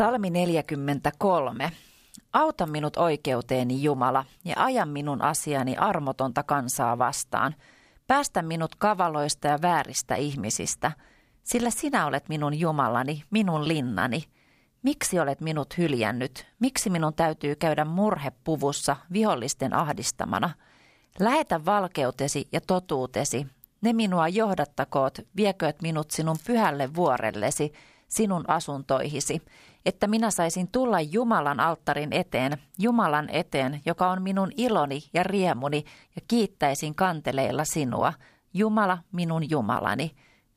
Salmi 43. Auta minut oikeuteeni Jumala ja aja minun asiani armotonta kansaa vastaan. Päästä minut kavaloista ja vääristä ihmisistä, sillä sinä olet minun Jumalani, minun linnani. Miksi olet minut hyljännyt? Miksi minun täytyy käydä murhepuvussa vihollisten ahdistamana? Lähetä valkeutesi ja totuutesi. Ne minua johdattakoot, viekööt minut sinun pyhälle vuorellesi, sinun asuntoihisi että minä saisin tulla Jumalan alttarin eteen, Jumalan eteen, joka on minun iloni ja riemuni, ja kiittäisin kanteleilla sinua, Jumala minun Jumalani.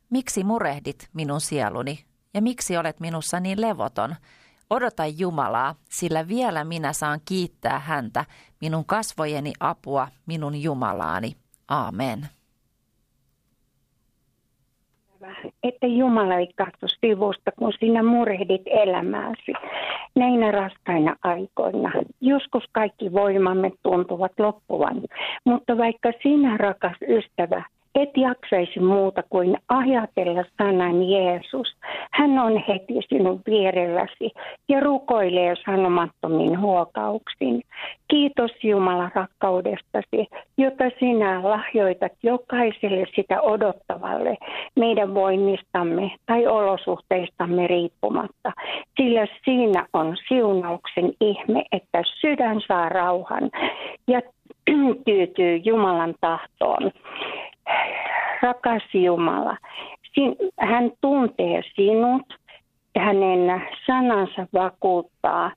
Miksi murehdit minun sieluni, ja miksi olet minussa niin levoton? Odota Jumalaa, sillä vielä minä saan kiittää häntä, minun kasvojeni apua, minun Jumalaani. Aamen että Jumala ei katso sivusta, kun sinä murehdit elämääsi näinä raskaina aikoina. Joskus kaikki voimamme tuntuvat loppuvan, mutta vaikka sinä, rakas ystävä, et jaksaisi muuta kuin ajatella sanan Jeesus. Hän on heti sinun vierelläsi ja rukoilee sanomattomin huokauksin. Kiitos Jumala rakkaudestasi, jota sinä lahjoitat jokaiselle sitä odottavalle meidän voimistamme tai olosuhteistamme riippumatta. Sillä siinä on siunauksen ihme, että sydän saa rauhan ja tyytyy Jumalan tahtoon rakas Jumala, hän tuntee sinut, hänen sanansa vakuuttaa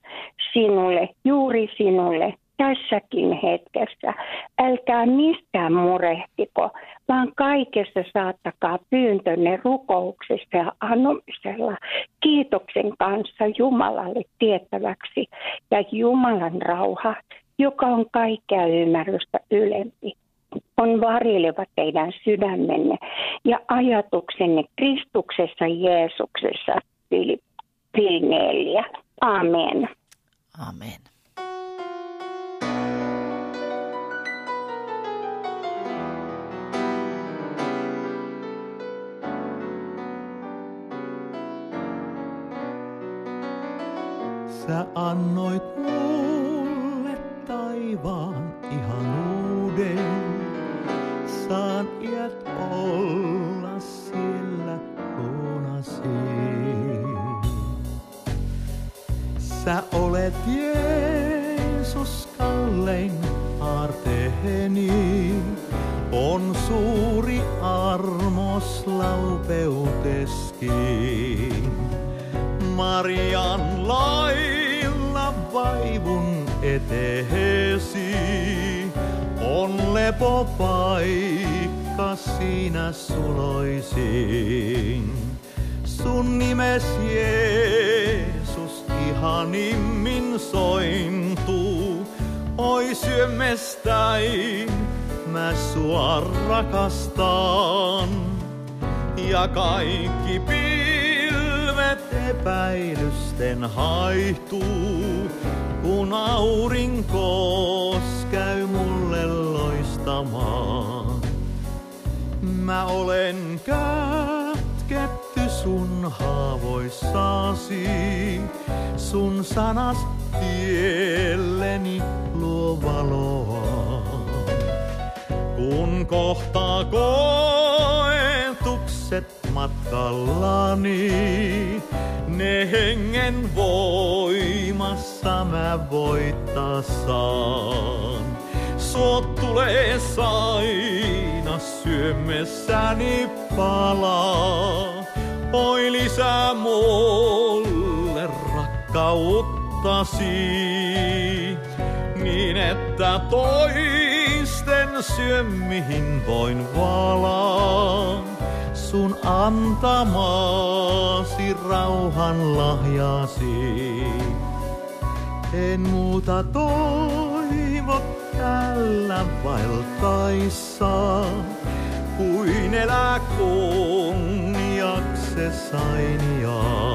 sinulle, juuri sinulle tässäkin hetkessä. Älkää mistään murehtiko, vaan kaikessa saattakaa pyyntönne rukouksessa ja anomisella kiitoksen kanssa Jumalalle tiettäväksi. Ja Jumalan rauha, joka on kaikkea ymmärrystä ylempi, on varjeleva teidän sydämenne ja ajatuksenne Kristuksessa Jeesuksessa. 4. Amen. Amen. Sä annoit mulle armos laupeuteskin. Marian lailla vaivun eteesi on lepopaikka siinä suloisin. Sun nimes Jeesus ihanimmin sointuu, oi syömestäin mä sua rakastan. Ja kaikki pilvet epäilysten haihtuu, kun aurinkoos käy mulle loistamaan. Mä olen kätketty sun haavoissasi, sun sanas tielleni luo valoa. Kun kohtaa koetukset matkallani, Ne hengen voimassa mä voittaa saan. Suot tulee saina syömessäni palaa. Oi lisää mulle rakkauttasi, niin että toisten syömihin voin valaa. Sun antamaasi rauhan lahjasi. En muuta toivo tällä vaeltaessa, kuin elää kunniakse sainiaan.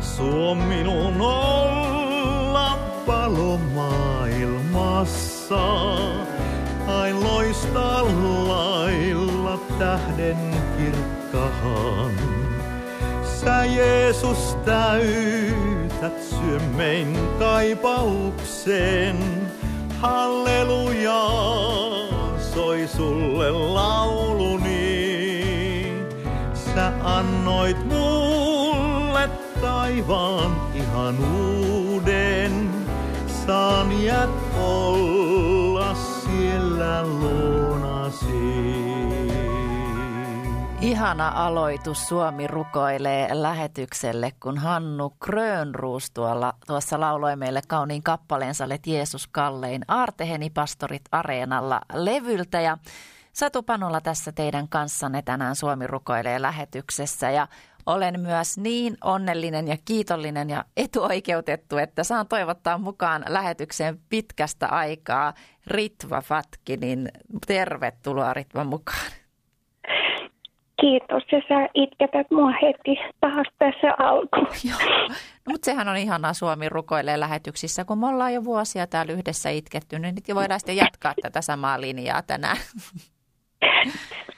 Suo minun olla valo maailmassa, ain loistaa lailla tähden kirkkahan. Sä Jeesus täytät syömmein kaipauksen, halleluja, soi sulle lauluni. Sä annoit mulle taivaan ihanuuden, saan jät olla siellä luonasi. Ihana aloitus Suomi rukoilee lähetykselle, kun Hannu Grönruus tuolla, tuossa lauloi meille kauniin kappaleensa Let Jeesus kallein Aarteheni pastorit Areenalla levyltä. Ja Satu Panola tässä teidän kanssanne tänään Suomi rukoilee lähetyksessä ja olen myös niin onnellinen ja kiitollinen ja etuoikeutettu, että saan toivottaa mukaan lähetykseen pitkästä aikaa Ritva Fatkinin. Tervetuloa Ritva mukaan. Kiitos, ja sä itketät mua heti taas tässä alkuun. Joo, no, mutta sehän on ihanaa Suomi rukoilee lähetyksissä, kun me ollaan jo vuosia täällä yhdessä itketty, niin nyt voidaan sitten jatkaa tätä samaa linjaa tänään.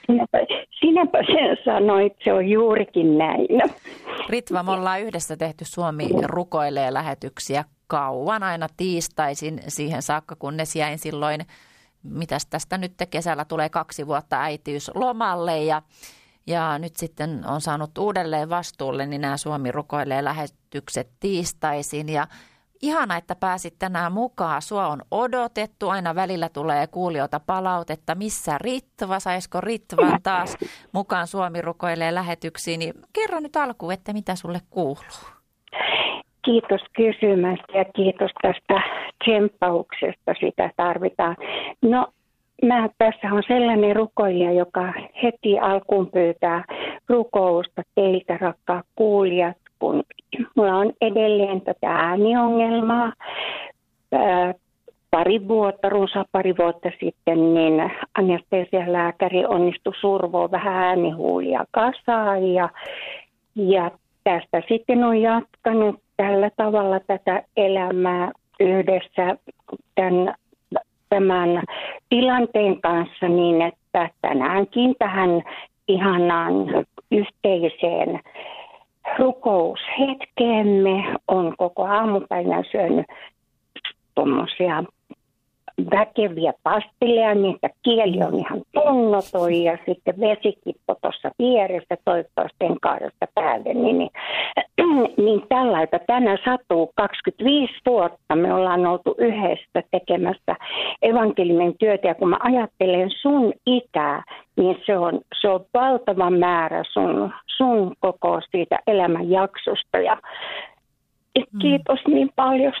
Sinäpä, sinäpä sen sanoit, se on juurikin näin. Ritva, me ollaan yhdessä tehty Suomi rukoilee lähetyksiä kauan aina tiistaisin siihen saakka, kunnes jäin silloin, mitäs tästä nyt kesällä tulee kaksi vuotta äitiyslomalle ja ja nyt sitten on saanut uudelleen vastuulle, niin nämä Suomi rukoilee lähetykset tiistaisin. Ja ihana, että pääsit tänään mukaan. Sua on odotettu. Aina välillä tulee kuulijoita palautetta, missä Ritva, saisiko Ritvan taas mukaan Suomi rukoilee lähetyksiin. Niin kerro nyt alkuun, että mitä sulle kuuluu. Kiitos kysymästä ja kiitos tästä tsemppauksesta. Sitä tarvitaan. No Mä tässä on sellainen rukoilija, joka heti alkuun pyytää rukousta teiltä, rakkaat kuulijat, kun mulla on edelleen tätä ääniongelmaa. pari vuotta, runsaa pari vuotta sitten, niin anestesialääkäri onnistui survoa vähän äänihuulia kasaan ja, ja tästä sitten on jatkanut tällä tavalla tätä elämää yhdessä tämän tämän tilanteen kanssa niin, että tänäänkin tähän ihanaan yhteiseen rukoushetkeemme on koko aamupäivän syönyt tuommoisia väkeviä pastilleja, niin että kieli on ihan tunnoton ja sitten vesikippo tuossa vieressä, toivottavasti en kaada päälle, niin, niin, niin tällaista. Tänä satuu 25 vuotta. Me ollaan oltu yhdessä tekemässä evankeliumin työtä. Ja kun mä ajattelen sun ikää, niin se on, se on valtava määrä sun, sun koko siitä elämänjaksosta. Ja mm. kiitos niin paljon,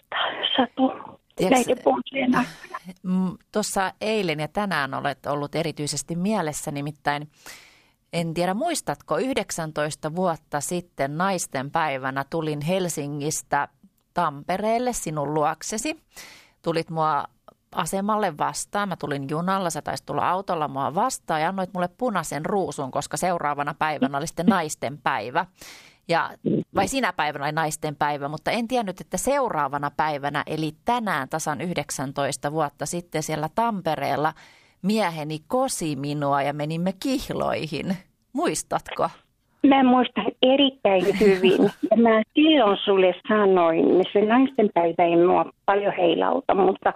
Satu näiden vuosien Tuossa eilen ja tänään olet ollut erityisesti mielessä, nimittäin en tiedä muistatko, 19 vuotta sitten naisten päivänä tulin Helsingistä Tampereelle sinun luoksesi. Tulit mua asemalle vastaan. Mä tulin junalla, sä taisit tulla autolla mua vastaan ja annoit mulle punaisen ruusun, koska seuraavana päivänä oli sitten naisten päivä. Ja, vai sinä päivänä oli naisten päivä, mutta en tiennyt, että seuraavana päivänä, eli tänään tasan 19 vuotta sitten siellä Tampereella mieheni kosi minua ja menimme kihloihin. Muistatko? Mä muistan erittäin hyvin. Ja mä silloin sulle sanoin, se naisten päivä ei mua paljon heilauta, mutta,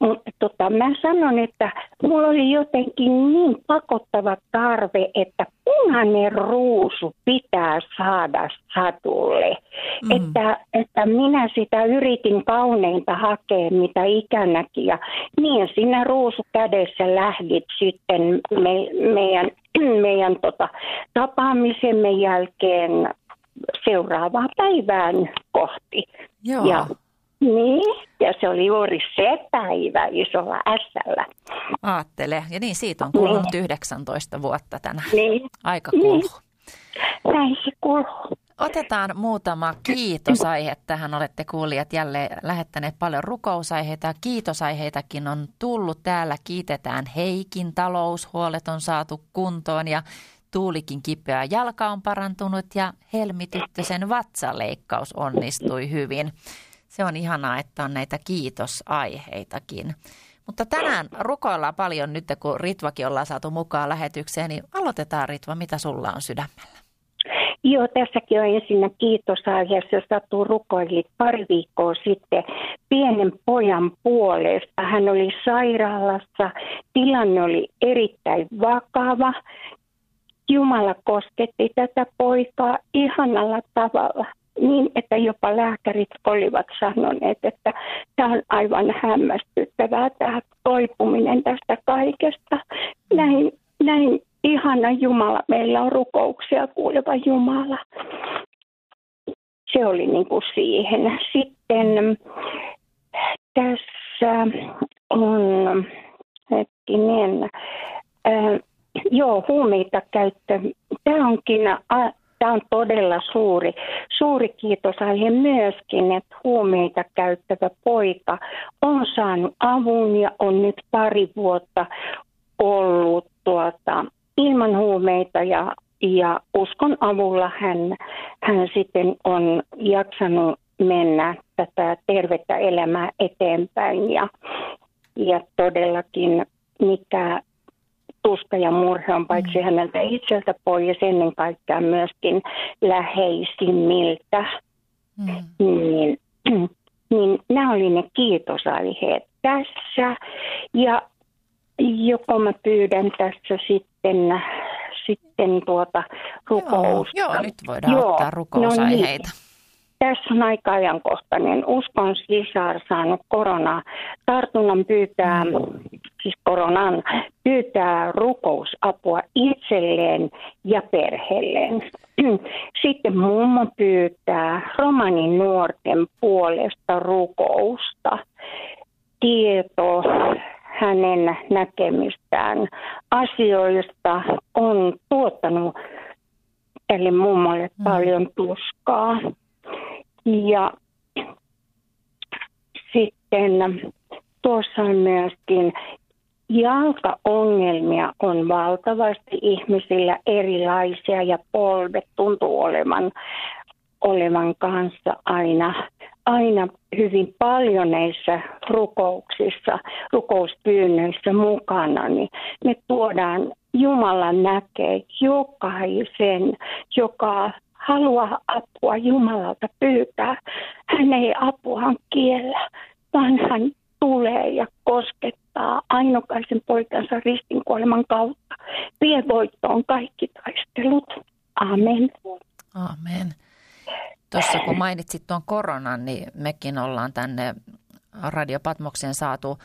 mutta tota, mä sanon, että mulla oli jotenkin niin pakottava tarve, että punainen ruusu pitää saada satulle. Mm. Että, että minä sitä yritin kauneinta hakea, mitä ikänäkin. Ja niin siinä ruusu kädessä lähdit sitten me, meidän, meidän tota, tapaamisemme jälkeen seuraavaan päivään kohti. Joo. Ja niin, ja se oli juuri se päivä isolla S. Aattele. Ja niin, siitä on kulunut niin. 19 vuotta tänään. Niin. Aika kuluu. Niin. Näin se kuluu. Otetaan muutama kiitosaihe tähän. Olette kuulijat jälleen lähettäneet paljon rukousaiheita. Kiitosaiheitakin on tullut täällä. Kiitetään Heikin taloushuolet on saatu kuntoon ja Tuulikin kipeä jalka on parantunut ja Helmi Tyttösen vatsaleikkaus onnistui hyvin. Se on ihanaa, että on näitä kiitosaiheitakin. Mutta tänään rukoillaan paljon nyt, kun Ritvakin ollaan saatu mukaan lähetykseen, niin aloitetaan Ritva, mitä sulla on sydämellä? Joo, tässäkin on ensinnä kiitosaiheessa. Satu rukoili pari viikkoa sitten pienen pojan puolesta. Hän oli sairaalassa, tilanne oli erittäin vakava. Jumala kosketti tätä poikaa ihanalla tavalla niin, että jopa lääkärit olivat sanoneet, että tämä on aivan hämmästyttävää tämä toipuminen tästä kaikesta. Näin, näin ihana Jumala, meillä on rukouksia kuuleva Jumala. Se oli niin kuin siihen. Sitten tässä on, hetkinen, äh, joo, huumeita käyttö. Tämä onkin Tämä on todella suuri, suuri kiitosaihe myöskin, että huumeita käyttävä poika on saanut avun ja on nyt pari vuotta ollut tuota, ilman huumeita ja, ja uskon avulla hän, hän sitten on jaksanut mennä tätä tervettä elämää eteenpäin ja, ja todellakin mikä tuska ja murhe on paitsi mm. häneltä itseltä pois ennen kaikkea myöskin läheisimmiltä. Mm. Niin, niin nämä oli ne kiitosaiheet tässä. Ja joko mä pyydän tässä sitten, sitten tuota rukousta. Joo, joo nyt voidaan joo, ottaa rukousaiheita. No niin tässä on aika ajankohtainen. Uskon sisar saanut korona tartunnan pyytää, siis koronan pyytää rukousapua itselleen ja perheelleen. Sitten mummo pyytää romanin nuorten puolesta rukousta. Tieto hänen näkemistään asioista on tuottanut tälle mummolle mm. paljon tuskaa. Ja sitten tuossa on myöskin jalkaongelmia on valtavasti ihmisillä erilaisia ja polvet tuntuu olevan, olevan kanssa aina, aina hyvin paljon näissä rukouksissa, rukouspyynnöissä mukana, niin me tuodaan Jumala näkee jokaisen, joka halua apua Jumalalta pyytää. Hän ei apuaan kiellä, vaan hän tulee ja koskettaa ainokaisen poikansa ristinkuoleman kautta. Vie voittoon kaikki taistelut. Amen. Amen. Tuossa kun mainitsit tuon koronan, niin mekin ollaan tänne Radio Patmoksen saatu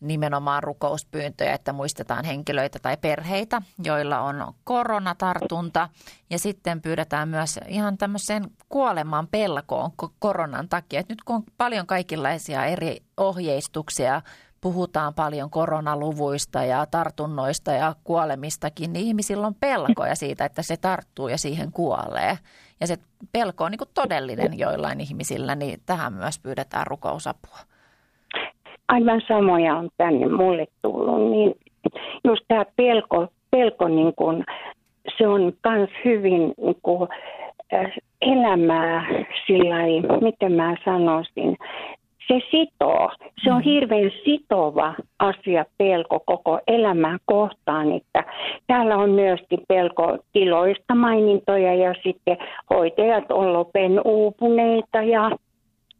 nimenomaan rukouspyyntöjä, että muistetaan henkilöitä tai perheitä, joilla on koronatartunta. Ja sitten pyydetään myös ihan tämmöiseen kuoleman pelkoon koronan takia. Et nyt kun on paljon kaikenlaisia eri ohjeistuksia, puhutaan paljon koronaluvuista ja tartunnoista ja kuolemistakin, niin ihmisillä on pelkoja siitä, että se tarttuu ja siihen kuolee. Ja se pelko on niin todellinen joillain ihmisillä, niin tähän myös pyydetään rukousapua aivan samoja on tänne mulle tullut, niin just tämä pelko, pelko niin kuin, se on myös hyvin niin kuin, äh, elämää sillä miten mä sanoisin, se sitoo. Se on mm. hirveän sitova asia pelko koko elämää kohtaan. Että täällä on myöskin pelko tiloista mainintoja ja sitten hoitajat on lopen uupuneita ja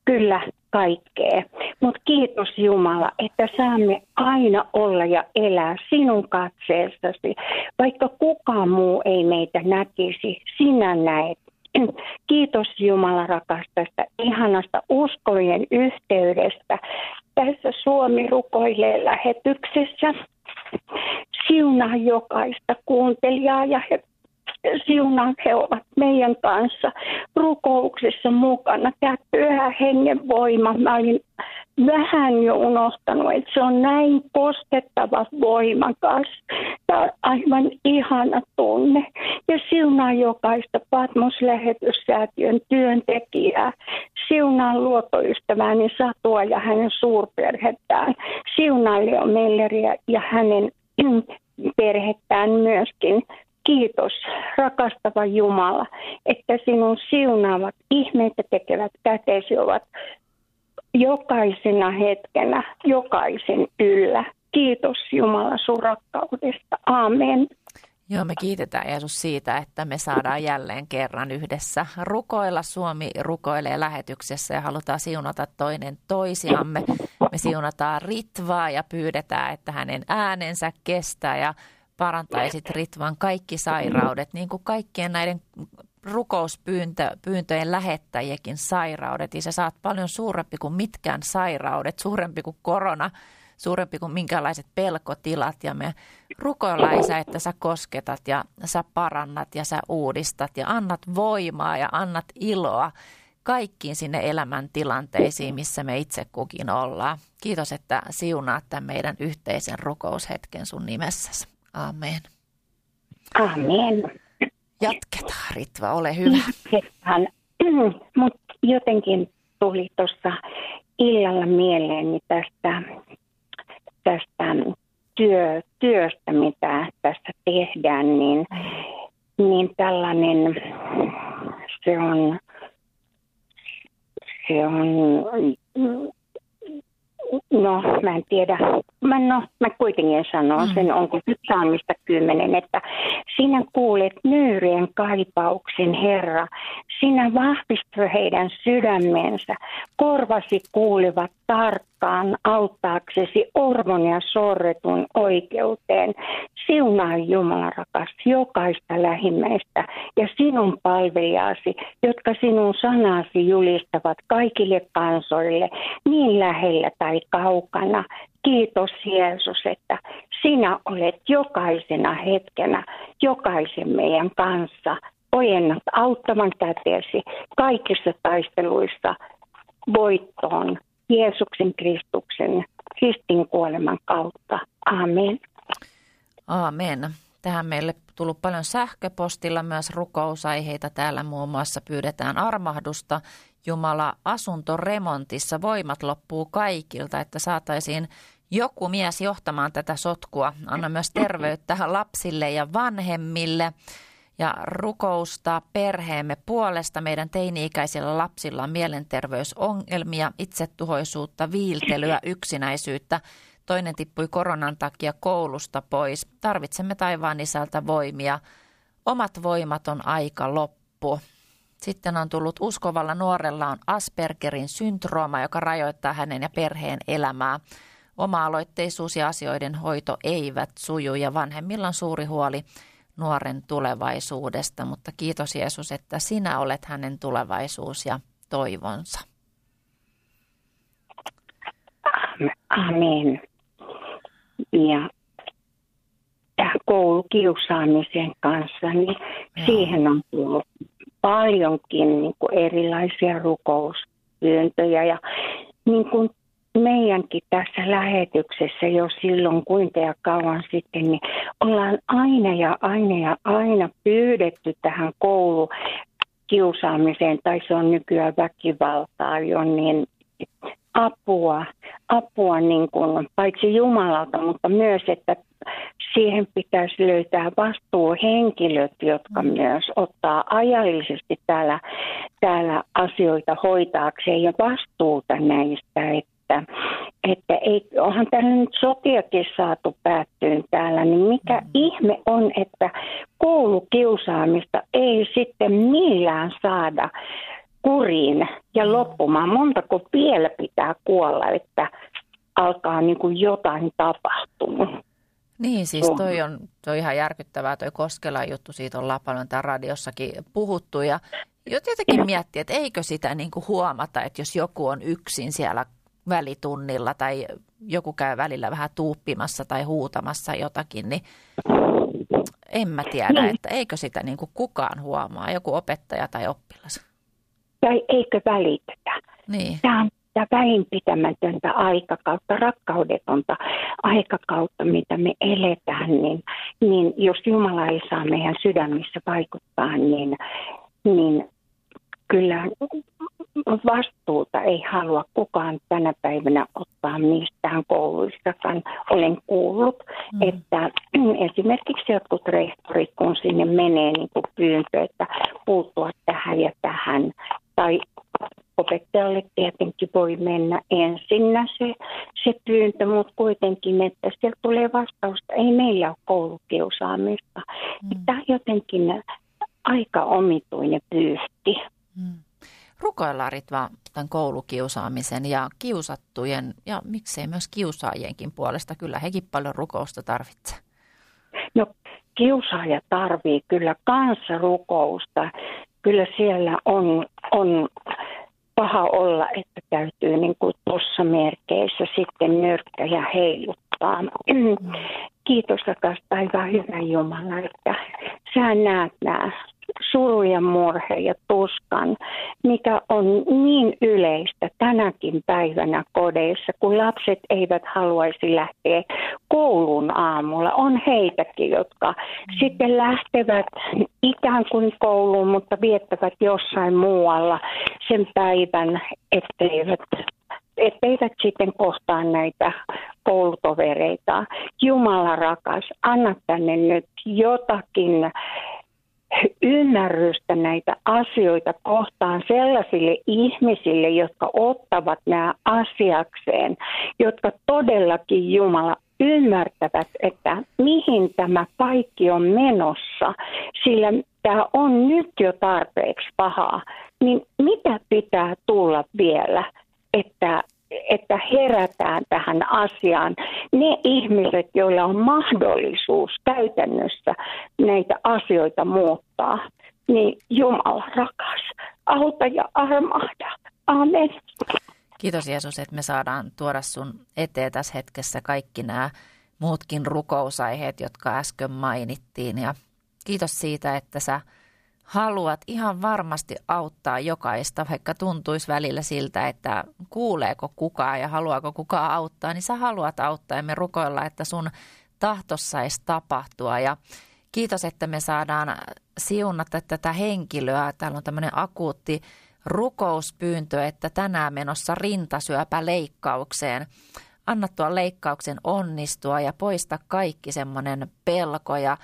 kyllä kaikkea. Mutta kiitos Jumala, että saamme aina olla ja elää sinun katseessasi. Vaikka kukaan muu ei meitä näkisi, sinä näet. Kiitos Jumala rakas tästä ihanasta uskojen yhteydestä. Tässä Suomi rukoilee lähetyksessä. Siunaa jokaista kuuntelijaa ja he siunaa he ovat meidän kanssa rukouksessa mukana. Tämä pyhä hengen voima, mä olin vähän jo unohtanut, että se on näin koskettava, voimakas. Tämä on aivan ihana tunne. Ja siunaa jokaista Patmos-lähetyssäätiön työntekijää. Siunaa luotoystäväni Satua ja hänen suurperhettään. Siunaa Leo Melleriä ja hänen perhettään myöskin. Kiitos, rakastava Jumala, että sinun siunaavat ihmeitä tekevät kätesi ovat jokaisena hetkenä, jokaisen yllä. Kiitos Jumala sun rakkaudesta. Amen. Joo, me kiitetään Jeesus siitä, että me saadaan jälleen kerran yhdessä rukoilla. Suomi rukoilee lähetyksessä ja halutaan siunata toinen toisiamme. Me siunataan Ritvaa ja pyydetään, että hänen äänensä kestää ja parantaisit Ritvan kaikki sairaudet, niin kuin kaikkien näiden rukouspyyntöjen lähettäjäkin sairaudet. Ja sä saat paljon suurempi kuin mitkään sairaudet, suurempi kuin korona, suurempi kuin minkälaiset pelkotilat. Ja me rukoillaan Isä, että sä kosketat ja sä parannat ja sä uudistat ja annat voimaa ja annat iloa kaikkiin sinne elämäntilanteisiin, missä me itse kukin ollaan. Kiitos, että siunaat tämän meidän yhteisen rukoushetken sun nimessäsi. Amen. Amen. Jatketaan, Ritva, ole hyvä. Jatketaan. Mutta jotenkin tuli tuossa illalla mieleeni tästä, tästä työ, työstä, mitä tässä tehdään, niin, niin tällainen, se on, se on No, mä en tiedä. Mä, no, mä kuitenkin sanon mm. sen, onko nyt saamista kymmenen, että sinä kuulet nyyrien kaipauksen, Herra. Sinä vahvistui heidän sydämensä. Korvasi kuulevat tarkkaan auttaaksesi orvon ja sorretun oikeuteen. Siunaa Jumala rakas jokaista lähimmäistä ja sinun palvelijasi, jotka sinun sanasi julistavat kaikille kansoille niin lähellä tai kaukana. Kiitos Jeesus, että sinä olet jokaisena hetkenä jokaisen meidän kanssa. Ojennat auttavan käteesi kaikissa taisteluissa voittoon Jeesuksen Kristuksen ristin kuoleman kautta. Amen. Amen. Tähän meille tullut paljon sähköpostilla myös rukousaiheita. Täällä muun muassa pyydetään armahdusta Jumala asuntoremontissa. Voimat loppuu kaikilta, että saataisiin joku mies johtamaan tätä sotkua. Anna myös terveyttä lapsille ja vanhemmille ja rukousta perheemme puolesta. Meidän teini-ikäisillä lapsilla on mielenterveysongelmia, itsetuhoisuutta, viiltelyä, yksinäisyyttä. Toinen tippui koronan takia koulusta pois. Tarvitsemme taivaan isältä voimia. Omat voimat on aika loppu. Sitten on tullut uskovalla nuorella on Aspergerin syndrooma, joka rajoittaa hänen ja perheen elämää. Oma-aloitteisuus ja asioiden hoito eivät suju ja vanhemmilla on suuri huoli nuoren tulevaisuudesta, mutta kiitos Jeesus, että sinä olet hänen tulevaisuus ja toivonsa. Amen. Ja koulukiusaamisen kanssa, niin Joo. siihen on tullut paljonkin niin kuin erilaisia rukouspyyntöjä. Ja niin kuin meidänkin tässä lähetyksessä jo silloin kuinka ja kauan sitten, niin ollaan aina ja aina ja aina pyydetty tähän koulukiusaamiseen, tai se on nykyään väkivaltaa jo, niin apua, apua niin kuin, paitsi Jumalalta, mutta myös, että siihen pitäisi löytää vastuuhenkilöt, jotka mm. myös ottaa ajallisesti täällä, täällä asioita hoitaakseen ja vastuuta näistä, että, että ei, onhan täällä nyt sotiakin saatu päättyyn täällä, niin mikä mm. ihme on, että koulukiusaamista ei sitten millään saada kuriin ja mm. loppumaan. Montako vielä pitää kuolla, että alkaa niin kuin jotain tapahtua. Niin, siis toi on, toi ihan järkyttävää toi Koskela juttu, siitä on paljon täällä radiossakin puhuttu ja jotenkin miettiä, että eikö sitä niin kuin huomata, että jos joku on yksin siellä välitunnilla tai joku käy välillä vähän tuuppimassa tai huutamassa jotakin, niin en mä tiedä, niin. että eikö sitä niin kuin kukaan huomaa, joku opettaja tai oppilas. Tai eikö välitetä. Niin. Tämä on sitä välinpitämätöntä aikakautta, rakkaudetonta aikakautta, mitä me eletään, niin, niin jos Jumala ei saa meidän sydämissä vaikuttaa, niin, niin kyllä vastuuta ei halua kukaan tänä päivänä ottaa mistään kouluissakaan. Olen kuullut, mm. että esimerkiksi jotkut rehtorit, kun sinne menee niin kuin pyyntö, että puuttua tähän ja tähän, tai opettajalle tietenkin voi mennä ensinnä se, se pyyntö, mutta kuitenkin, että sieltä tulee vastausta, ei meillä ole koulukiusaamista. Mm. Tämä jotenkin aika omituinen pyyhti. Mm. Rukoillaan Ritva tämän koulukiusaamisen ja kiusattujen ja miksei myös kiusaajienkin puolesta. Kyllä hekin paljon rukousta tarvitsee. No kiusaaja tarvii kyllä kanssa rukousta. Kyllä siellä on, on paha olla, että täytyy niin kuin tuossa merkeissä sitten nyrkkäjä heiluttaa. Kiitos rakas päivä, hyvä Jumala, että sä näet nämä suru ja murhe ja tuskan, mikä on niin yleistä tänäkin päivänä kodeissa, kun lapset eivät haluaisi lähteä kouluun aamulla. On heitäkin, jotka mm. sitten lähtevät ikään kuin kouluun, mutta viettävät jossain muualla sen päivän, etteivät etteivät sitten kohtaa näitä koulutovereita. Jumala rakas, anna tänne nyt jotakin ymmärrystä näitä asioita kohtaan sellaisille ihmisille, jotka ottavat nämä asiakseen, jotka todellakin Jumala ymmärtävät, että mihin tämä kaikki on menossa, sillä tämä on nyt jo tarpeeksi pahaa, niin mitä pitää tulla vielä, että että herätään tähän asiaan. Ne ihmiset, joilla on mahdollisuus käytännössä näitä asioita muuttaa, niin Jumala rakas, auta ja armahda. Amen. Kiitos Jeesus, että me saadaan tuoda sun eteen tässä hetkessä kaikki nämä muutkin rukousaiheet, jotka äsken mainittiin. Ja kiitos siitä, että sä haluat ihan varmasti auttaa jokaista, vaikka tuntuisi välillä siltä, että kuuleeko kukaan ja haluaako kukaan auttaa, niin sä haluat auttaa ja me rukoilla, että sun tahtos saisi tapahtua ja kiitos, että me saadaan siunata tätä henkilöä. Täällä on tämmöinen akuutti rukouspyyntö, että tänään menossa rintasyöpäleikkaukseen. Anna tuon leikkauksen onnistua ja poista kaikki semmoinen pelko ja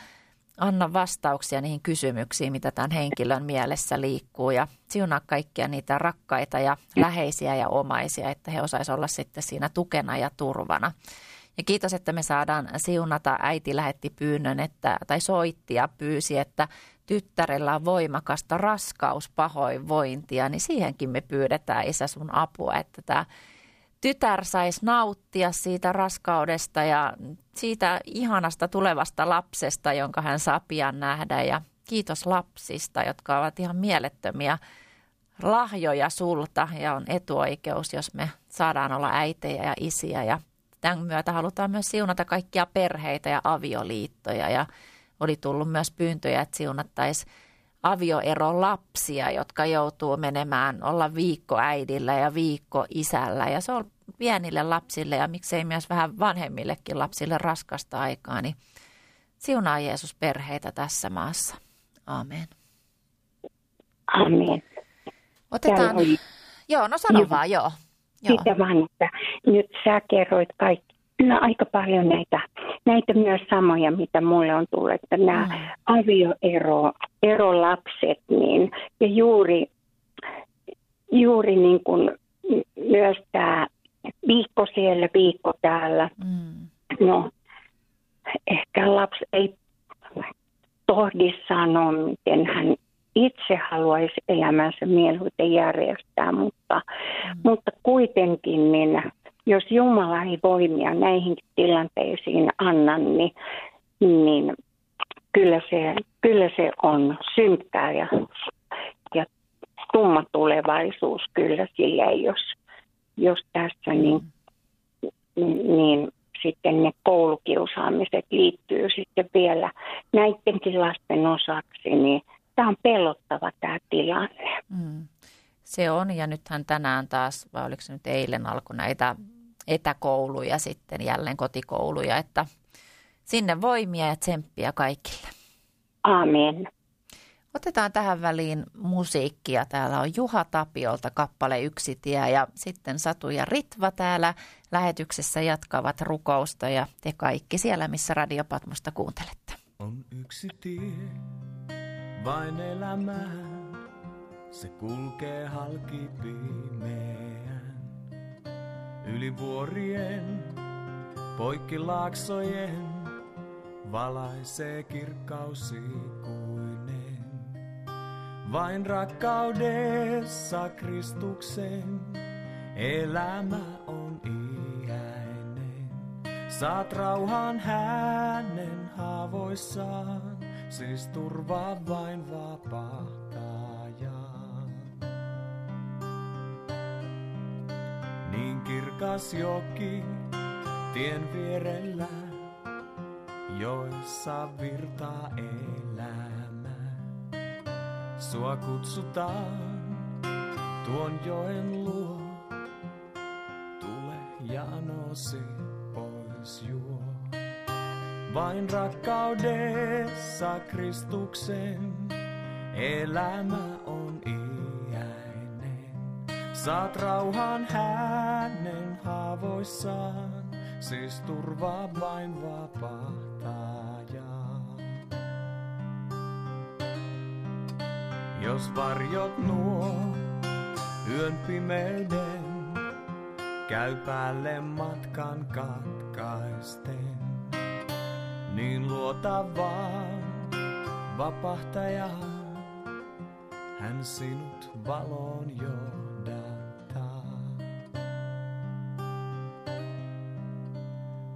anna vastauksia niihin kysymyksiin, mitä tämän henkilön mielessä liikkuu ja siunaa kaikkia niitä rakkaita ja läheisiä ja omaisia, että he osaisivat olla sitten siinä tukena ja turvana. Ja kiitos, että me saadaan siunata. Äiti lähetti pyynnön, että, tai soitti ja pyysi, että tyttärellä on voimakasta raskauspahoinvointia, niin siihenkin me pyydetään isä sun apua, että tämä tytär saisi nauttia siitä raskaudesta ja siitä ihanasta tulevasta lapsesta, jonka hän saa pian nähdä. Ja kiitos lapsista, jotka ovat ihan mielettömiä lahjoja sulta ja on etuoikeus, jos me saadaan olla äitejä ja isiä. Ja tämän myötä halutaan myös siunata kaikkia perheitä ja avioliittoja ja oli tullut myös pyyntöjä, että siunattaisiin avioero lapsia, jotka joutuu menemään olla viikko äidillä ja viikko isällä. Ja se on pienille lapsille ja miksei myös vähän vanhemmillekin lapsille raskasta aikaa, niin siunaa Jeesus perheitä tässä maassa. Amen. Amen. Otetaan, oli... joo, no sano joo. vaan, joo. joo. Sitä vaan, että nyt sä kerroit kaikki, no, aika paljon näitä näitä myös samoja, mitä mulle on tullut, että nämä mm. avioero erolapset, niin, ja juuri, juuri niin kuin myös tämä viikko siellä, viikko täällä. Mm. No, ehkä lapsi ei tohdi sanoa, miten hän itse haluaisi elämänsä mieluiten järjestää, mutta, mm. mutta kuitenkin niin jos Jumala ei voimia näihin tilanteisiin anna, niin, niin kyllä, se, kyllä se on synkkää ja, ja tumma tulevaisuus kyllä sille, jos, jos tässä niin, niin sitten ne koulukiusaamiset liittyy sitten vielä näidenkin lasten osaksi, niin tämä on pelottava tämä tilanne. Mm. Se on, ja nythän tänään taas, vai oliko se nyt eilen alkoi näitä etäkouluja sitten, jälleen kotikouluja, että sinne voimia ja tsemppiä kaikille. Amen. Otetaan tähän väliin musiikkia. Täällä on Juha Tapiolta kappale Yksi tie ja sitten Satu ja Ritva täällä lähetyksessä jatkavat rukousta ja te kaikki siellä, missä Radiopatmosta kuuntelette. On yksi tie, vain elämään, se kulkee halki pimeään. Yli vuorien, poikki laaksojen, valaisee kirkkaus ikuinen. Vain rakkaudessa Kristuksen elämä on iäinen. Saat rauhan hänen haavoissaan, siis turvaa vain vapahtaja. Niin kirkas joki tien vierellä, joissa virtaa elämä. Sua kutsutaan tuon joen luo, tule janosi pois juo. Vain rakkaudessa Kristuksen elämä on iäinen. Saat rauhan hänen haavoissaan, siis turvaa vain vapahtaja. Jos varjot nuo yön pimeyden, käy päälle matkan katkaisten. Niin luota vaan vapahtaja, hän sinut valoon johdattaa.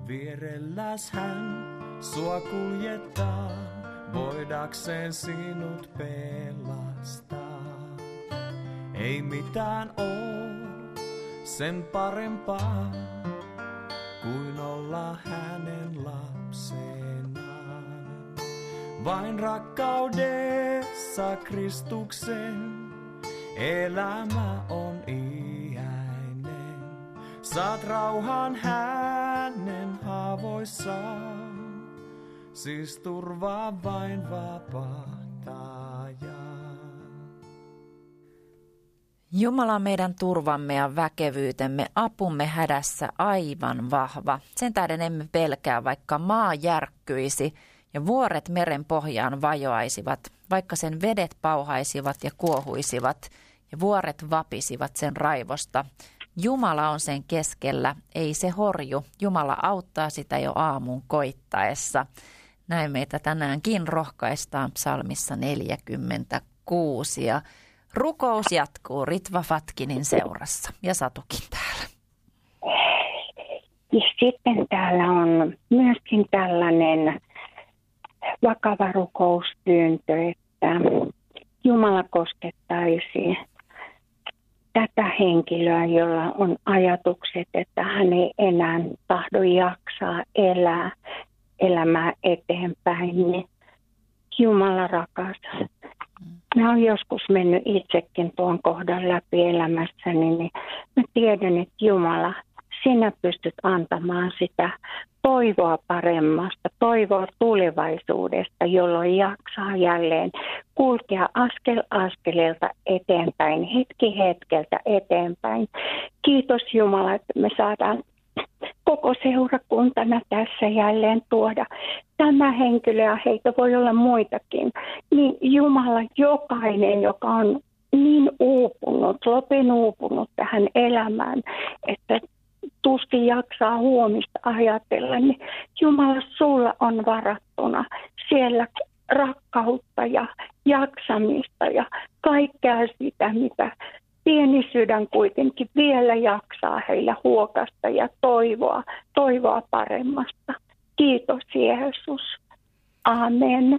Vierelläs hän sua kuljettaa, voidakseen sinut pelastaa. Ei mitään oo sen parempaa kuin olla hänen lapsenaan. Vain rakkaudessa Kristuksen elämä on iäinen. Saat rauhan hänen haavoissaan, siis turvaa vain vapahtaja. Jumala meidän turvamme ja väkevyytemme, apumme hädässä aivan vahva. Sen tähden emme pelkää, vaikka maa järkkyisi ja vuoret meren pohjaan vajoaisivat, vaikka sen vedet pauhaisivat ja kuohuisivat ja vuoret vapisivat sen raivosta. Jumala on sen keskellä, ei se horju. Jumala auttaa sitä jo aamun koittaessa. Näin meitä tänäänkin rohkaistaan psalmissa 46 ja Rukous jatkuu Ritva Fatkinin seurassa ja Satukin täällä. Ja sitten täällä on myöskin tällainen vakava rukouspyyntö, että Jumala koskettaisi tätä henkilöä, jolla on ajatukset, että hän ei enää tahdo jaksaa elää elämää eteenpäin, Jumala rakas, Mä oon joskus mennyt itsekin tuon kohdan läpi elämässäni, niin mä tiedän, että Jumala, sinä pystyt antamaan sitä toivoa paremmasta, toivoa tulevaisuudesta, jolloin jaksaa jälleen kulkea askel askeleelta eteenpäin, hetki hetkeltä eteenpäin. Kiitos Jumala, että me saadaan koko seurakuntana tässä jälleen tuoda tämä henkilö ja heitä voi olla muitakin. Niin Jumala, jokainen, joka on niin uupunut, lopin uupunut tähän elämään, että tuskin jaksaa huomista ajatella, niin Jumala, sulla on varattuna siellä rakkautta ja jaksamista ja kaikkea sitä, mitä pieni sydän kuitenkin vielä jaksaa heillä huokasta ja toivoa, toivoa paremmasta. Kiitos Jeesus. Amen.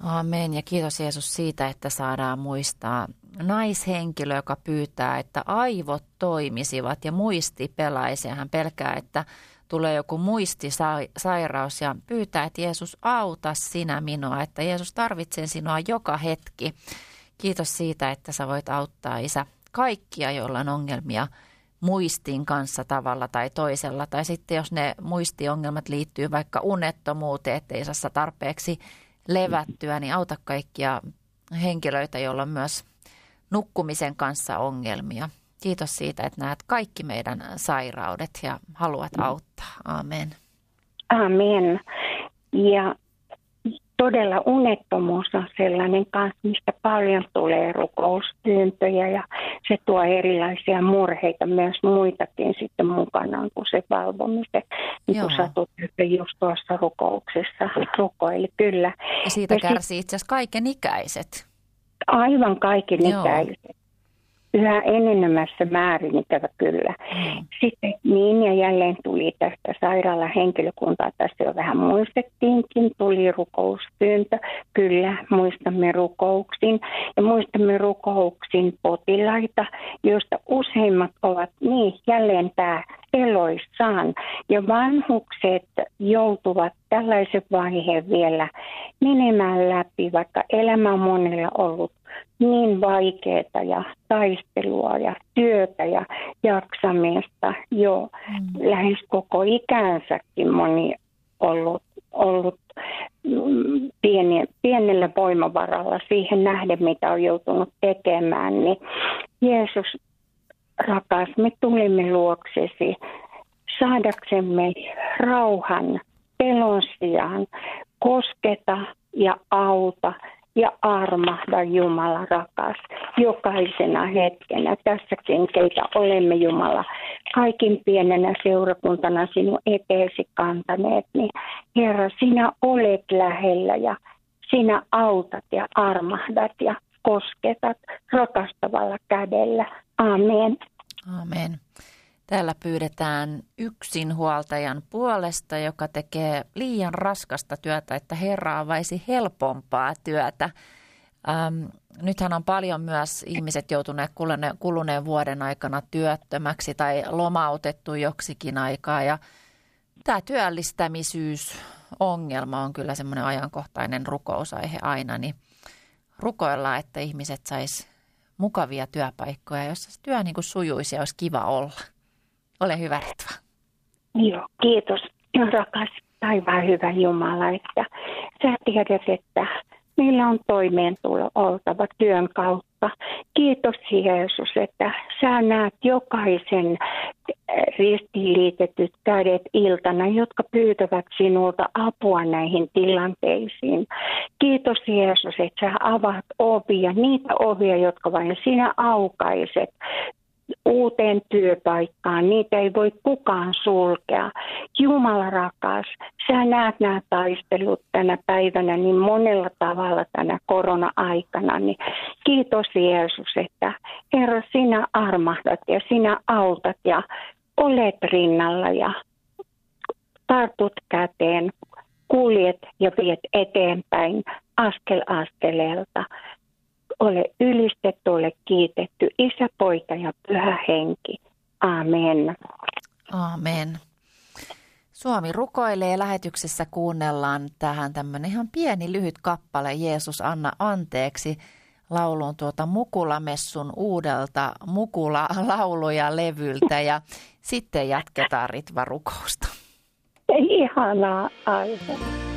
Amen ja kiitos Jeesus siitä, että saadaan muistaa naishenkilö, joka pyytää, että aivot toimisivat ja muisti pelaisi. Hän pelkää, että tulee joku muistisairaus ja pyytää, että Jeesus auta sinä minua, että Jeesus tarvitsee sinua joka hetki. Kiitos siitä, että sä voit auttaa Isä kaikkia, joilla on ongelmia muistin kanssa tavalla tai toisella. Tai sitten jos ne muistiongelmat liittyy vaikka unettomuuteen, ettei saa tarpeeksi levättyä, niin auta kaikkia henkilöitä, joilla on myös nukkumisen kanssa ongelmia. Kiitos siitä, että näet kaikki meidän sairaudet ja haluat auttaa. Amen. Amen. Ja todella unettomuus on sellainen kanssa, mistä paljon tulee rukoustyyntöjä ja se tuo erilaisia murheita myös muitakin sitten mukanaan kuin se valvomisen. Niin kuin satut just tuossa rukouksessa rukoili, kyllä. Ja siitä ja kärsii itse asiassa kaiken ikäiset. Aivan kaiken ikäiset yhä enenemässä määrin ikävä kyllä. Mm. Sitten niin ja jälleen tuli tästä sairaalan henkilökuntaa, tässä jo vähän muistettiinkin, tuli rukouspyyntö. Kyllä, muistamme rukouksin ja muistamme rukouksin potilaita, joista useimmat ovat niin jälleen tämä eloissaan. Ja vanhukset joutuvat tällaisen vaiheen vielä menemään läpi, vaikka elämä on monella ollut niin vaikeaa ja taistelua ja työtä ja jaksamista jo mm. lähes koko ikänsäkin moni ollut, ollut mm, pieni, pienellä voimavaralla siihen nähden, mitä on joutunut tekemään, niin Jeesus rakas, me tulimme luoksesi saadaksemme rauhan pelon sijaan. Kosketa ja auta ja armahda Jumala rakas jokaisena hetkenä. Tässäkin keitä olemme Jumala kaikin pienenä seurakuntana sinun eteesi kantaneet, niin Herra, sinä olet lähellä ja sinä autat ja armahdat ja kosketat rakastavalla kädellä. Amen. Amen. Täällä pyydetään yksinhuoltajan puolesta, joka tekee liian raskasta työtä, että Herra avaisi helpompaa työtä. Ähm, nythän on paljon myös ihmiset joutuneet kuluneen, kuluneen vuoden aikana työttömäksi tai lomautettu joksikin aikaa. Ja tämä työllistämisyysongelma on kyllä semmoinen ajankohtainen rukousaihe aina, niin rukoillaan, että ihmiset sais mukavia työpaikkoja, jossa työ niin kuin sujuisi ja olisi kiva olla. Ole hyvä, Ritva. Joo, kiitos. Rakas taivaan hyvä Jumala, että sä tiedät, että meillä on toimeentulo oltava työn kautta. Kiitos Jeesus, että sä näet jokaisen ristiin liitetyt kädet iltana, jotka pyytävät sinulta apua näihin tilanteisiin. Kiitos Jeesus, että sä avaat ovia, niitä ovia, jotka vain sinä aukaiset uuteen työpaikkaan. Niitä ei voi kukaan sulkea. Jumala rakas, sä näet nämä taistelut tänä päivänä niin monella tavalla tänä korona-aikana. Niin kiitos Jeesus, että Herra sinä armahdat ja sinä autat ja olet rinnalla ja tartut käteen, kuljet ja viet eteenpäin askel askeleelta. Ole ylistetty, ole kiitetty, Isä, Poika ja Pyhä Henki. Amen. Amen. Suomi rukoilee lähetyksessä kuunnellaan tähän tämmöinen ihan pieni lyhyt kappale Jeesus anna anteeksi laulun tuota Mukulamessun uudelta Mukula-lauluja levyltä ja sitten jatketaan Ritva rukousta. Ihanaa aivan.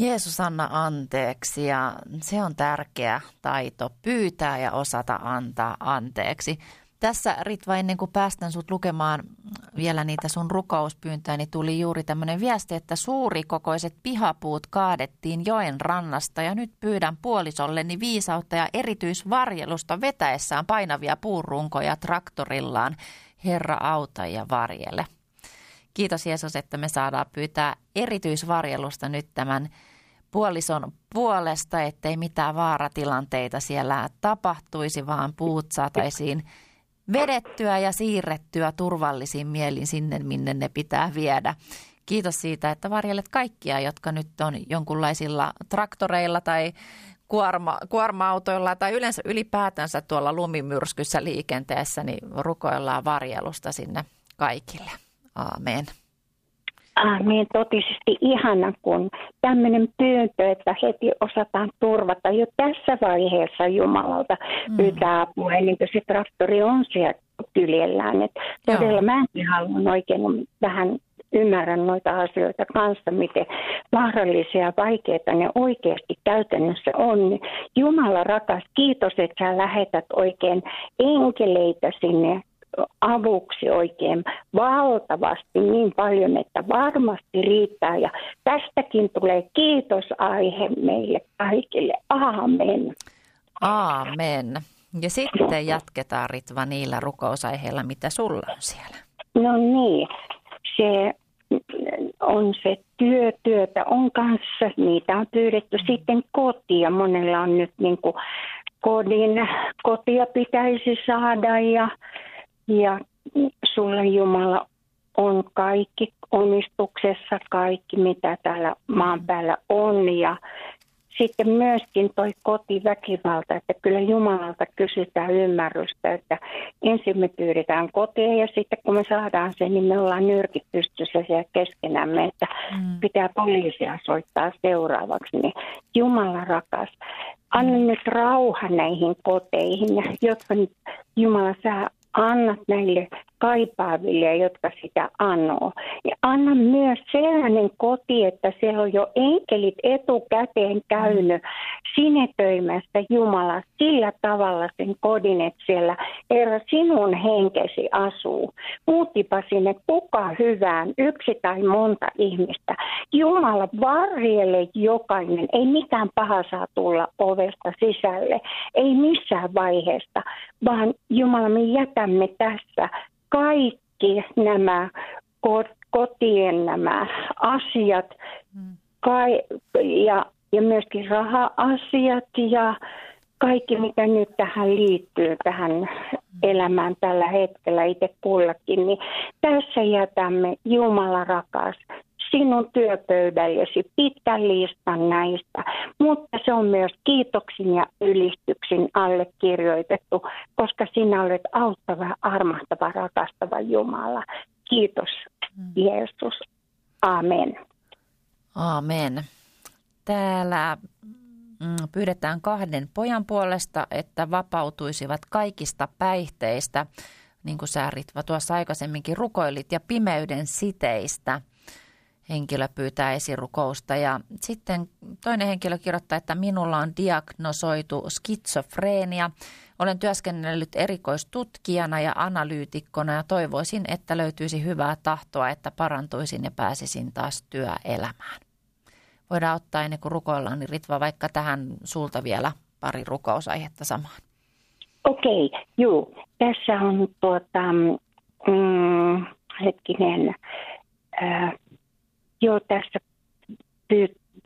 Jeesus anna anteeksi ja se on tärkeä taito pyytää ja osata antaa anteeksi. Tässä Ritva, ennen kuin päästän sut lukemaan vielä niitä sun rukouspyyntöjä, niin tuli juuri tämmöinen viesti, että suurikokoiset pihapuut kaadettiin joen rannasta ja nyt pyydän puolisolleni viisautta ja erityisvarjelusta vetäessään painavia puurunkoja traktorillaan. Herra auta ja varjele. Kiitos Jeesus, että me saadaan pyytää erityisvarjelusta nyt tämän puolison puolesta, ettei mitään vaaratilanteita siellä tapahtuisi, vaan puut saataisiin vedettyä ja siirrettyä turvallisin mielin sinne, minne ne pitää viedä. Kiitos siitä, että varjelet kaikkia, jotka nyt on jonkunlaisilla traktoreilla tai kuorma, kuorma-autoilla tai yleensä ylipäätänsä tuolla lumimyrskyssä liikenteessä, niin rukoillaan varjelusta sinne kaikille. Aamen. Aamen. Totisesti ihana, kun tämmöinen pyyntö, että heti osataan turvata jo tässä vaiheessa Jumalalta mm. pyytää apua, ennen kuin se traktori on siellä kyljellään. Et todella mäkin haluan oikein vähän ymmärrän noita asioita kanssa, miten vaarallisia ja vaikeita ne oikeasti käytännössä on. Jumala rakas, kiitos, että sä lähetät oikein enkeleitä sinne avuksi oikein valtavasti niin paljon, että varmasti riittää. Ja tästäkin tulee kiitosaihe meille kaikille. Aamen. Aamen. Ja sitten jatketaan Ritva niillä rukousaiheilla, mitä sulla on siellä. No niin, se on se työ, työtä on kanssa, niitä on pyydetty sitten kotia. Monella on nyt niin kuin kodin, kotia pitäisi saada ja ja sulle Jumala on kaikki omistuksessa, kaikki mitä täällä maan päällä on. Ja sitten myöskin toi kotiväkivalta, että kyllä Jumalalta kysytään ymmärrystä, että ensin me pyydetään kotia ja sitten kun me saadaan sen, niin me ollaan nyrkit pystyssä siellä keskenämme, että mm. pitää poliisia soittaa seuraavaksi. Niin Jumala rakas, anna nyt rauha näihin koteihin, jotka nyt Jumala sä annat näille kaipaaville, jotka sitä anoo. Ja anna myös sellainen koti, että siellä on jo enkelit etukäteen käynyt sinetöimässä Jumala sillä tavalla sen kodin, että siellä Herra sinun henkesi asuu. Muutipa sinne kuka hyvään, yksi tai monta ihmistä. Jumala varjele jokainen, ei mitään paha saa tulla ovesta sisälle, ei missään vaiheesta, vaan Jumala me jätämme tässä kaikki nämä kotien nämä asiat mm. kai, ja, ja myöskin raha-asiat ja kaikki, mitä nyt tähän liittyy, tähän mm. elämään tällä hetkellä itse kullakin, niin tässä jätämme Jumala rakas sinun työpöydällesi pitkän listan näistä, mutta se on myös kiitoksin ja ylistyksin allekirjoitettu, koska sinä olet auttava, armahtava, rakastava Jumala. Kiitos mm. Jeesus. Amen. Amen. Täällä mm, pyydetään kahden pojan puolesta, että vapautuisivat kaikista päihteistä, niin kuin sä Ritva tuossa aikaisemminkin rukoilit, ja pimeyden siteistä – henkilö pyytää esirukousta. Ja sitten toinen henkilö kirjoittaa, että minulla on diagnosoitu skitsofreenia. Olen työskennellyt erikoistutkijana ja analyytikkona ja toivoisin, että löytyisi hyvää tahtoa, että parantuisin ja pääsisin taas työelämään. Voidaan ottaa ennen kuin rukoillaan, niin Ritva vaikka tähän sulta vielä pari rukousaihetta samaan. Okei, okay, juu. Tässä on tuota, mm, hetkinen, äh, tässä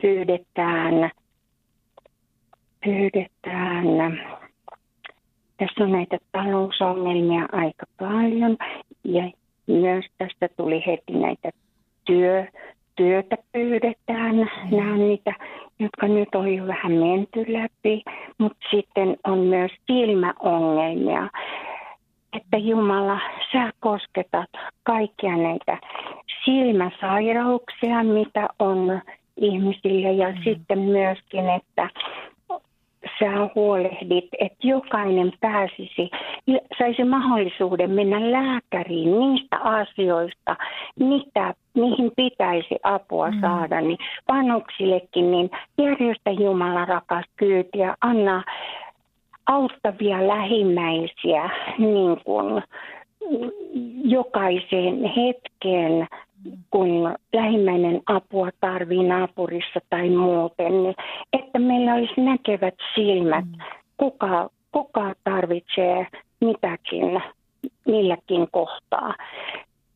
pyydetään, pyydetään, tässä on näitä talousongelmia aika paljon ja myös tästä tuli heti näitä työ, työtä pyydetään. Nämä on niitä, jotka nyt on jo vähän menty läpi, mutta sitten on myös silmäongelmia että Jumala, sä kosketat kaikkia näitä silmäsairauksia, mitä on ihmisille ja mm. sitten myöskin, että sä huolehdit, että jokainen pääsisi, saisi mahdollisuuden mennä lääkäriin niistä asioista, mitä, mihin pitäisi apua mm. saada, niin vanhuksillekin, niin järjestä Jumala rakas kyyti ja anna auttavia lähimmäisiä niin kuin, jokaiseen hetkeen, kun lähimmäinen apua tarvii naapurissa tai muuten, niin että meillä olisi näkevät silmät, mm. kuka, kuka tarvitsee mitäkin milläkin kohtaa.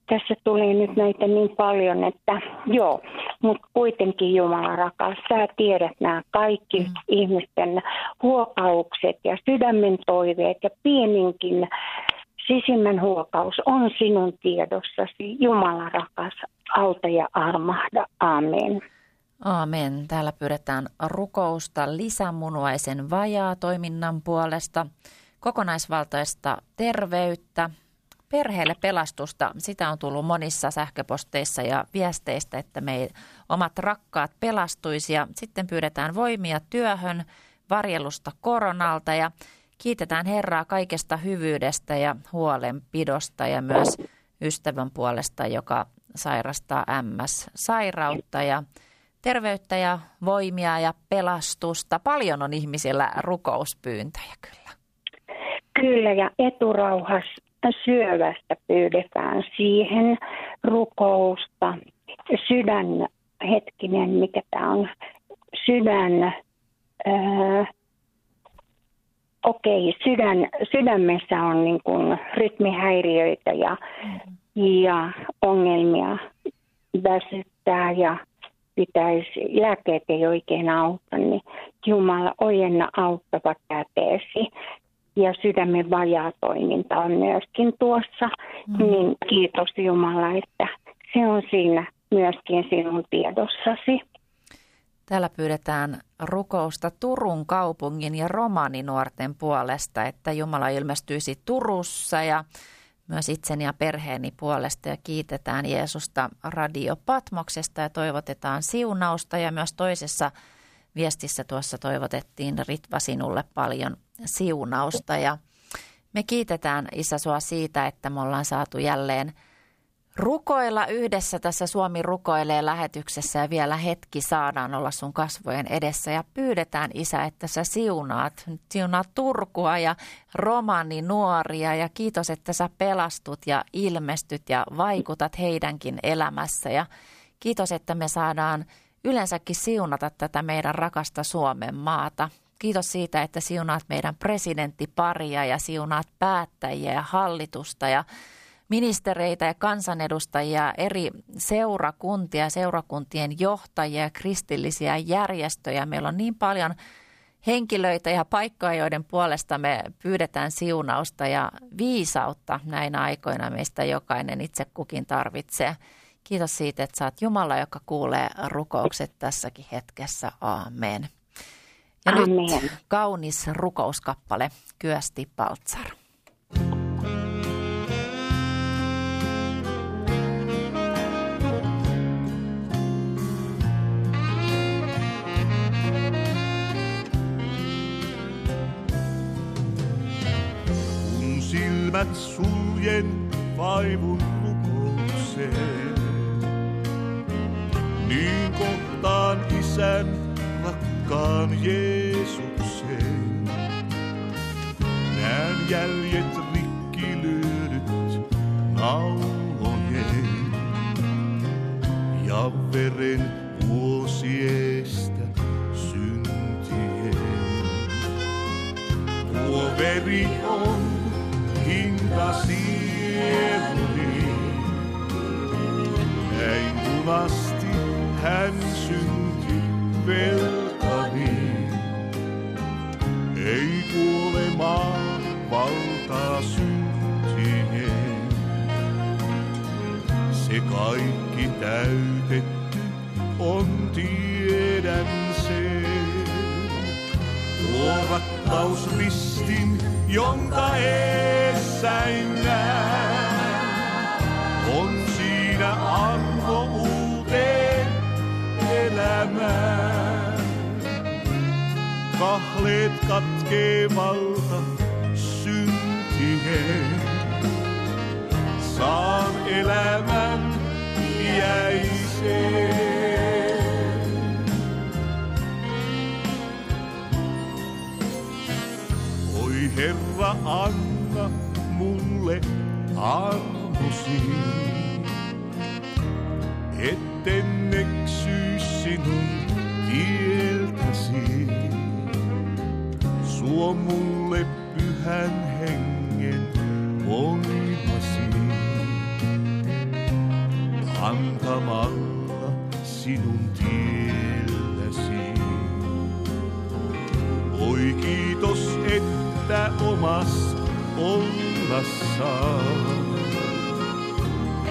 Tässä tulee nyt näitä niin paljon, että joo, mutta kuitenkin Jumala rakas, sä tiedät nämä kaikki mm. ihmisten huokaukset ja sydämen toiveet ja pieninkin Sisimmän huokaus on sinun tiedossasi. Jumala rakas, auta ja armahda. Amen. Aamen. Täällä pyydetään rukousta lisämunuaisen vajaa toiminnan puolesta, kokonaisvaltaista terveyttä, perheelle pelastusta. Sitä on tullut monissa sähköposteissa ja viesteistä, että me omat rakkaat pelastuisi. Ja sitten pyydetään voimia työhön, varjelusta koronalta ja Kiitetään Herraa kaikesta hyvyydestä ja huolenpidosta ja myös ystävän puolesta, joka sairastaa MS-sairautta ja terveyttä ja voimia ja pelastusta. Paljon on ihmisillä rukouspyyntöjä kyllä. Kyllä ja eturauhas syövästä pyydetään siihen rukousta. Sydän, hetkinen, mikä tämä on, sydän, ää, okei, sydän, sydämessä on niin kuin rytmihäiriöitä ja, mm. ja ongelmia väsyttää ja pitäisi, lääkkeet ei oikein auta, niin Jumala ojenna auttava käteesi. Ja sydämen vajaatoiminta on myöskin tuossa, mm. niin kiitos Jumala, että se on siinä myöskin sinun tiedossasi. Täällä pyydetään rukousta Turun kaupungin ja romaninuorten puolesta, että Jumala ilmestyisi Turussa ja myös itseni ja perheeni puolesta ja kiitetään Jeesusta Radio Patmoksesta ja toivotetaan siunausta ja myös toisessa viestissä tuossa toivotettiin Ritva sinulle paljon siunausta. Ja me kiitetään Isä sua siitä, että me ollaan saatu jälleen – rukoilla yhdessä tässä Suomi rukoilee lähetyksessä. Ja vielä hetki saadaan olla sun kasvojen edessä. Ja pyydetään isä, että sä siunaat, siunaat Turkua ja romani nuoria. Ja kiitos, että sä pelastut ja ilmestyt ja vaikutat heidänkin elämässä. Ja kiitos, että me saadaan yleensäkin siunata tätä meidän rakasta Suomen maata. Kiitos siitä, että siunaat meidän presidenttiparia ja siunaat päättäjiä ja hallitusta ja ministereitä ja kansanedustajia, eri seurakuntia, seurakuntien johtajia, kristillisiä järjestöjä. Meillä on niin paljon henkilöitä ja paikkoja, joiden puolesta me pyydetään siunausta ja viisautta näinä aikoina meistä jokainen itse kukin tarvitsee. Kiitos siitä, että saat Jumala, joka kuulee rukoukset tässäkin hetkessä. Aamen. Ja Amen. nyt kaunis rukouskappale Kyösti Paltsar. silmät suljen vaivun rukoukseen. Niin kohtaan isän rakkaan Jeesuksen. Näen jäljet rikki lyödyt nauhojen ja veren vuosiestä syntien. Tuo veri on hinta sieluni. Näin punasti hän synti velkani. Ei kuolemaa valtaa syntinen. Se kaikki täytetty on, tiedän sen. Tuo ristin jonka eessäin näen. On siinä arvo uuteen elämään. kahleet katkevalta syntien. Saan elämän jäiseen. Oi Herra, anna mulle armosi, etten eksy sinun tieltäsi. Suo mulle pyhän hengen voimasi, antamalla sinun tielläsi. Oi kiitos, että omas ollassaan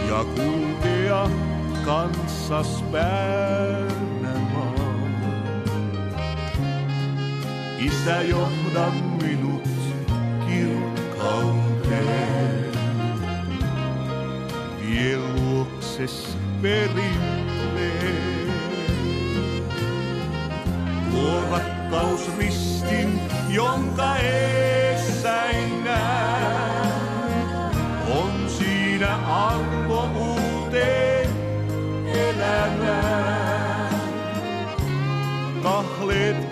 ja kulkea kanssas Pärnämaan. Isä johda minut kirkkauteen, vie luokses perille. Tuo rakkaus ristin, jonka eessäin näen, on siinä arvo uuteen elämään. Kahleet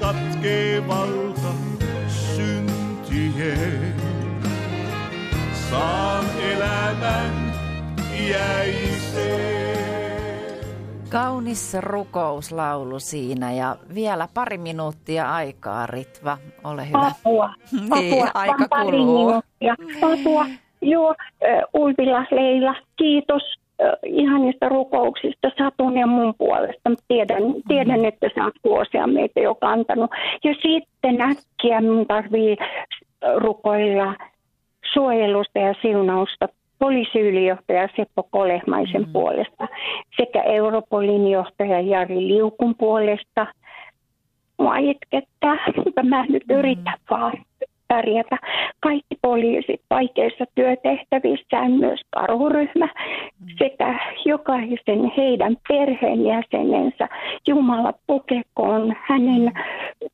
syntien, saan elämän jäiseen. Kaunis rukouslaulu siinä ja vielä pari minuuttia aikaa, Ritva. Ole hyvä. Apua. Niin, Apua. aika Vaan pari kuluu. minuuttia. Apua. Joo, Ulvila Leila, kiitos ihanista rukouksista Satun ja mun puolesta. Tiedän, tiedän, että sä oot vuosia meitä jo kantanut. Ja sitten äkkiä mun tarvii rukoilla suojelusta ja siunausta poliisiylijohtaja Seppo Kolehmaisen mm. puolesta sekä Europolin johtaja Jari Liukun puolesta. Mua itkettää, mutta mä nyt yritän vaan pärjätä. Kaikki poliisit vaikeissa työtehtävissään, myös karhuryhmä sekä jokaisen heidän perheenjäsenensä. Jumala pukekoon hänen ö,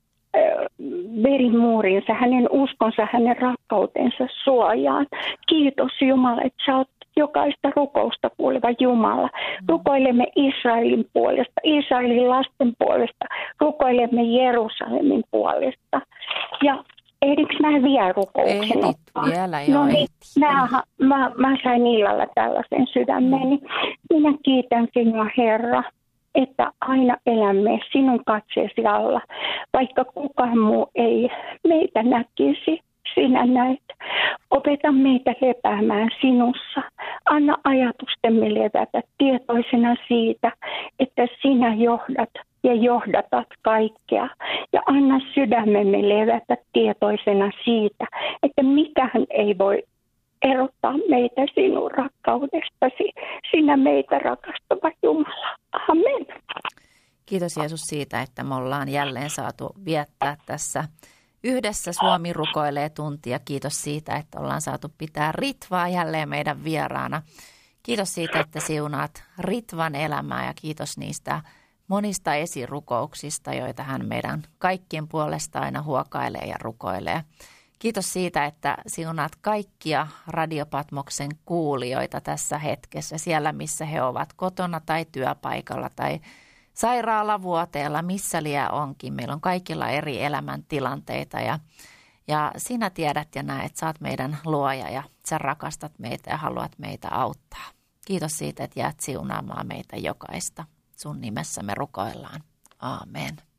verimuurinsa, hänen uskonsa, hänen rakkautensa suojaan. Kiitos Jumala, että sä oot jokaista rukousta kuuleva Jumala. Rukoilemme Israelin puolesta, Israelin lasten puolesta, rukoilemme Jerusalemin puolesta. Ja ehdikö mä vielä rukouksen Ehdit ottaa? vielä, joo, no niin, mä, mä, mä sain illalla tällaisen sydämeni. Minä kiitän sinua Herra, että aina elämme sinun katseesi alla, vaikka kukaan muu ei meitä näkisi. Sinä näet. Opeta meitä lepäämään sinussa. Anna ajatustemme levätä tietoisena siitä, että sinä johdat ja johdatat kaikkea. Ja anna sydämemme levätä tietoisena siitä, että mikään ei voi erottaa meitä sinun rakkaudestasi. Sinä meitä rakastava Jumala. Amen. Kiitos Jeesus siitä, että me ollaan jälleen saatu viettää tässä yhdessä Suomi rukoilee tuntia. Kiitos siitä, että ollaan saatu pitää Ritvaa jälleen meidän vieraana. Kiitos siitä, että siunaat Ritvan elämää ja kiitos niistä monista esirukouksista, joita hän meidän kaikkien puolesta aina huokailee ja rukoilee. Kiitos siitä, että siunaat kaikkia Radiopatmoksen kuulijoita tässä hetkessä, siellä missä he ovat kotona tai työpaikalla tai sairaalavuoteella, missä liian onkin. Meillä on kaikilla eri elämäntilanteita ja, ja sinä tiedät ja näet, sä oot meidän luoja ja sä rakastat meitä ja haluat meitä auttaa. Kiitos siitä, että jäät siunaamaan meitä jokaista. Sun nimessä me rukoillaan. Aamen.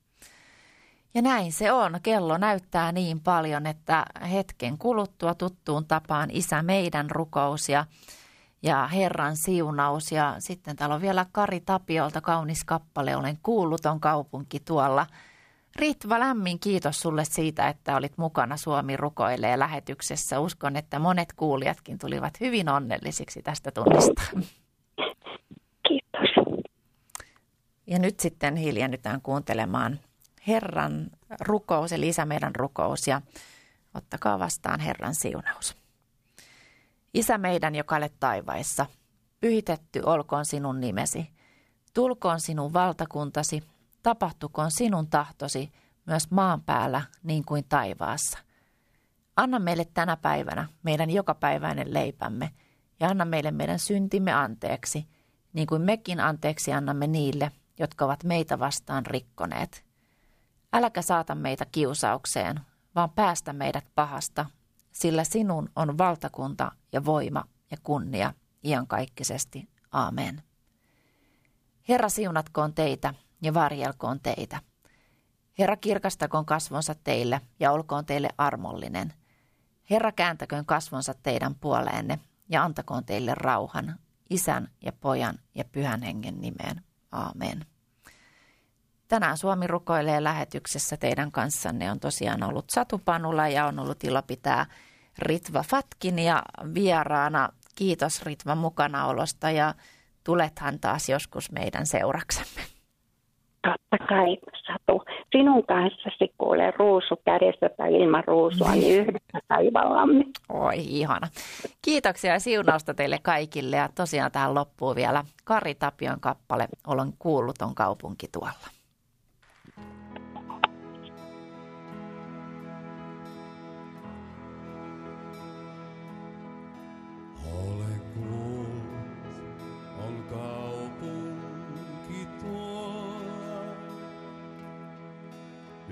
Ja näin se on. Kello näyttää niin paljon, että hetken kuluttua tuttuun tapaan Isä meidän rukous ja, ja Herran siunaus. Ja sitten täällä on vielä Kari Tapiolta kaunis kappale, olen kuulluton kaupunki tuolla. Ritva, lämmin kiitos sulle siitä, että olit mukana Suomi rukoilee lähetyksessä. Uskon, että monet kuulijatkin tulivat hyvin onnellisiksi tästä tunnista. Kiitos. Ja nyt sitten hiljennytään kuuntelemaan Herran rukous, eli Isä meidän rukous, ja ottakaa vastaan Herran siunaus. Isä meidän, joka olet taivaissa, pyhitetty olkoon sinun nimesi. Tulkoon sinun valtakuntasi, tapahtukoon sinun tahtosi, myös maan päällä niin kuin taivaassa. Anna meille tänä päivänä meidän jokapäiväinen leipämme ja anna meille meidän syntimme anteeksi, niin kuin mekin anteeksi annamme niille, jotka ovat meitä vastaan rikkoneet. Äläkä saata meitä kiusaukseen, vaan päästä meidät pahasta, sillä sinun on valtakunta ja voima ja kunnia iankaikkisesti. Amen. Herra siunatkoon teitä ja varjelkoon teitä. Herra kirkastakoon kasvonsa teille ja olkoon teille armollinen. Herra kääntäköön kasvonsa teidän puoleenne ja antakoon teille rauhan, isän ja pojan ja pyhän hengen nimeen. Amen. Tänään Suomi rukoilee lähetyksessä teidän kanssanne on tosiaan ollut Satu Panula ja on ollut ilo pitää Ritva Fatkin ja vieraana. Kiitos Ritva mukanaolosta ja tulethan taas joskus meidän seuraksemme. Totta kai, Satu. Sinun kanssasi kuulee ruusu kädessä tai ilman ruusua, niin yhdessä taivallamme. Oi, ihana. Kiitoksia ja siunausta teille kaikille. Ja tosiaan tähän loppuu vielä Kari Tapion kappale Olen kuulluton kaupunki tuolla.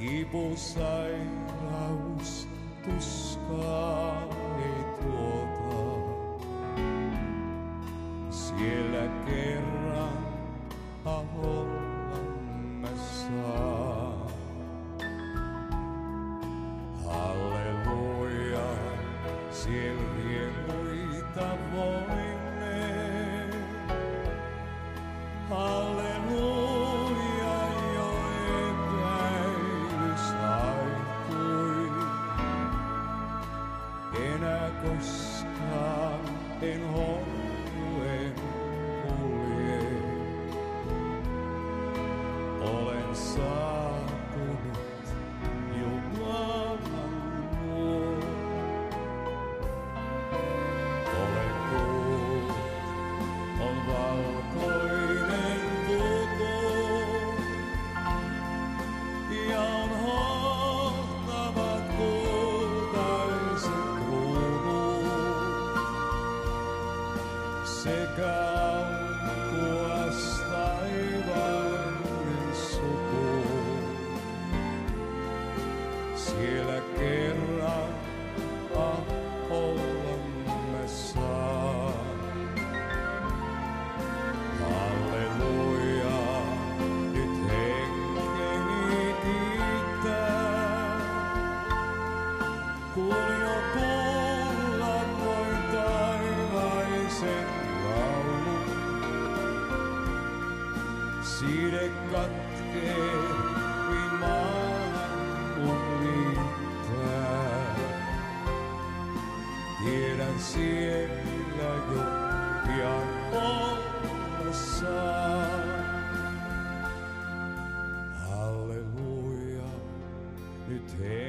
tibus aeraus tuscae tota. Siellä kerran avulla. Tiedän siellä jo pian olla saa. Halleluja, nyt henkeni